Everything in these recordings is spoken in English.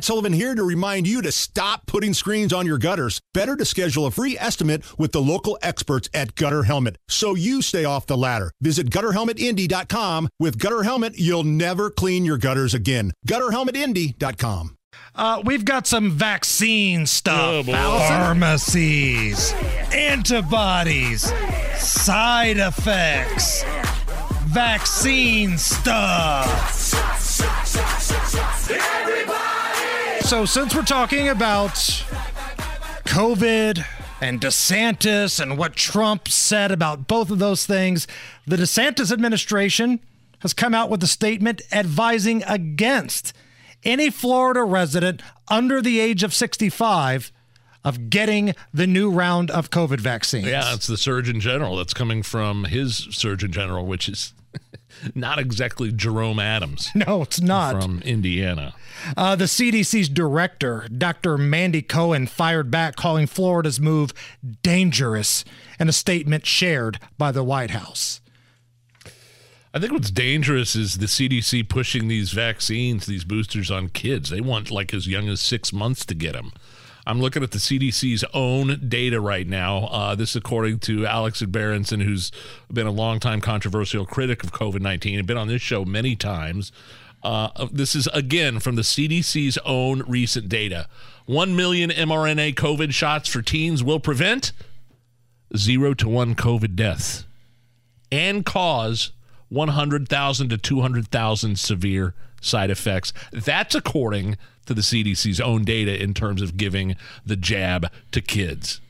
Matt Sullivan here to remind you to stop putting screens on your gutters. Better to schedule a free estimate with the local experts at Gutter Helmet so you stay off the ladder. Visit gutterhelmetindy.com. With Gutter Helmet, you'll never clean your gutters again. Gutterhelmetindy.com. Uh, we've got some vaccine stuff. Oh. Pharmacies, antibodies, side effects, vaccine stuff. So, since we're talking about COVID and DeSantis and what Trump said about both of those things, the DeSantis administration has come out with a statement advising against any Florida resident under the age of 65 of getting the new round of COVID vaccines. Yeah, it's the Surgeon General that's coming from his Surgeon General, which is not exactly Jerome Adams No, it's not. from Indiana. Uh, the CDC's director, Dr. Mandy Cohen, fired back, calling Florida's move dangerous in a statement shared by the White House. I think what's dangerous is the CDC pushing these vaccines, these boosters on kids. They want like as young as six months to get them. I'm looking at the CDC's own data right now. Uh, this, is according to Alex Berenson, who's been a longtime controversial critic of COVID 19 and been on this show many times. Uh, this is again from the CDC's own recent data. 1 million mRNA COVID shots for teens will prevent zero to one COVID deaths and cause 100,000 to 200,000 severe side effects. That's according to the CDC's own data in terms of giving the jab to kids.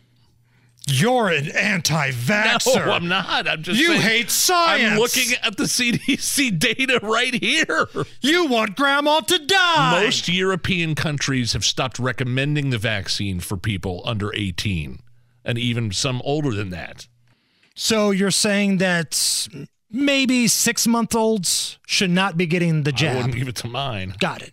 You're an anti vaxxer. No, I'm not. I'm just You saying- hate science. I'm looking at the CDC data right here. You want grandma to die. Most European countries have stopped recommending the vaccine for people under 18 and even some older than that. So you're saying that maybe six month olds should not be getting the jab. I wouldn't give it to mine. Got it.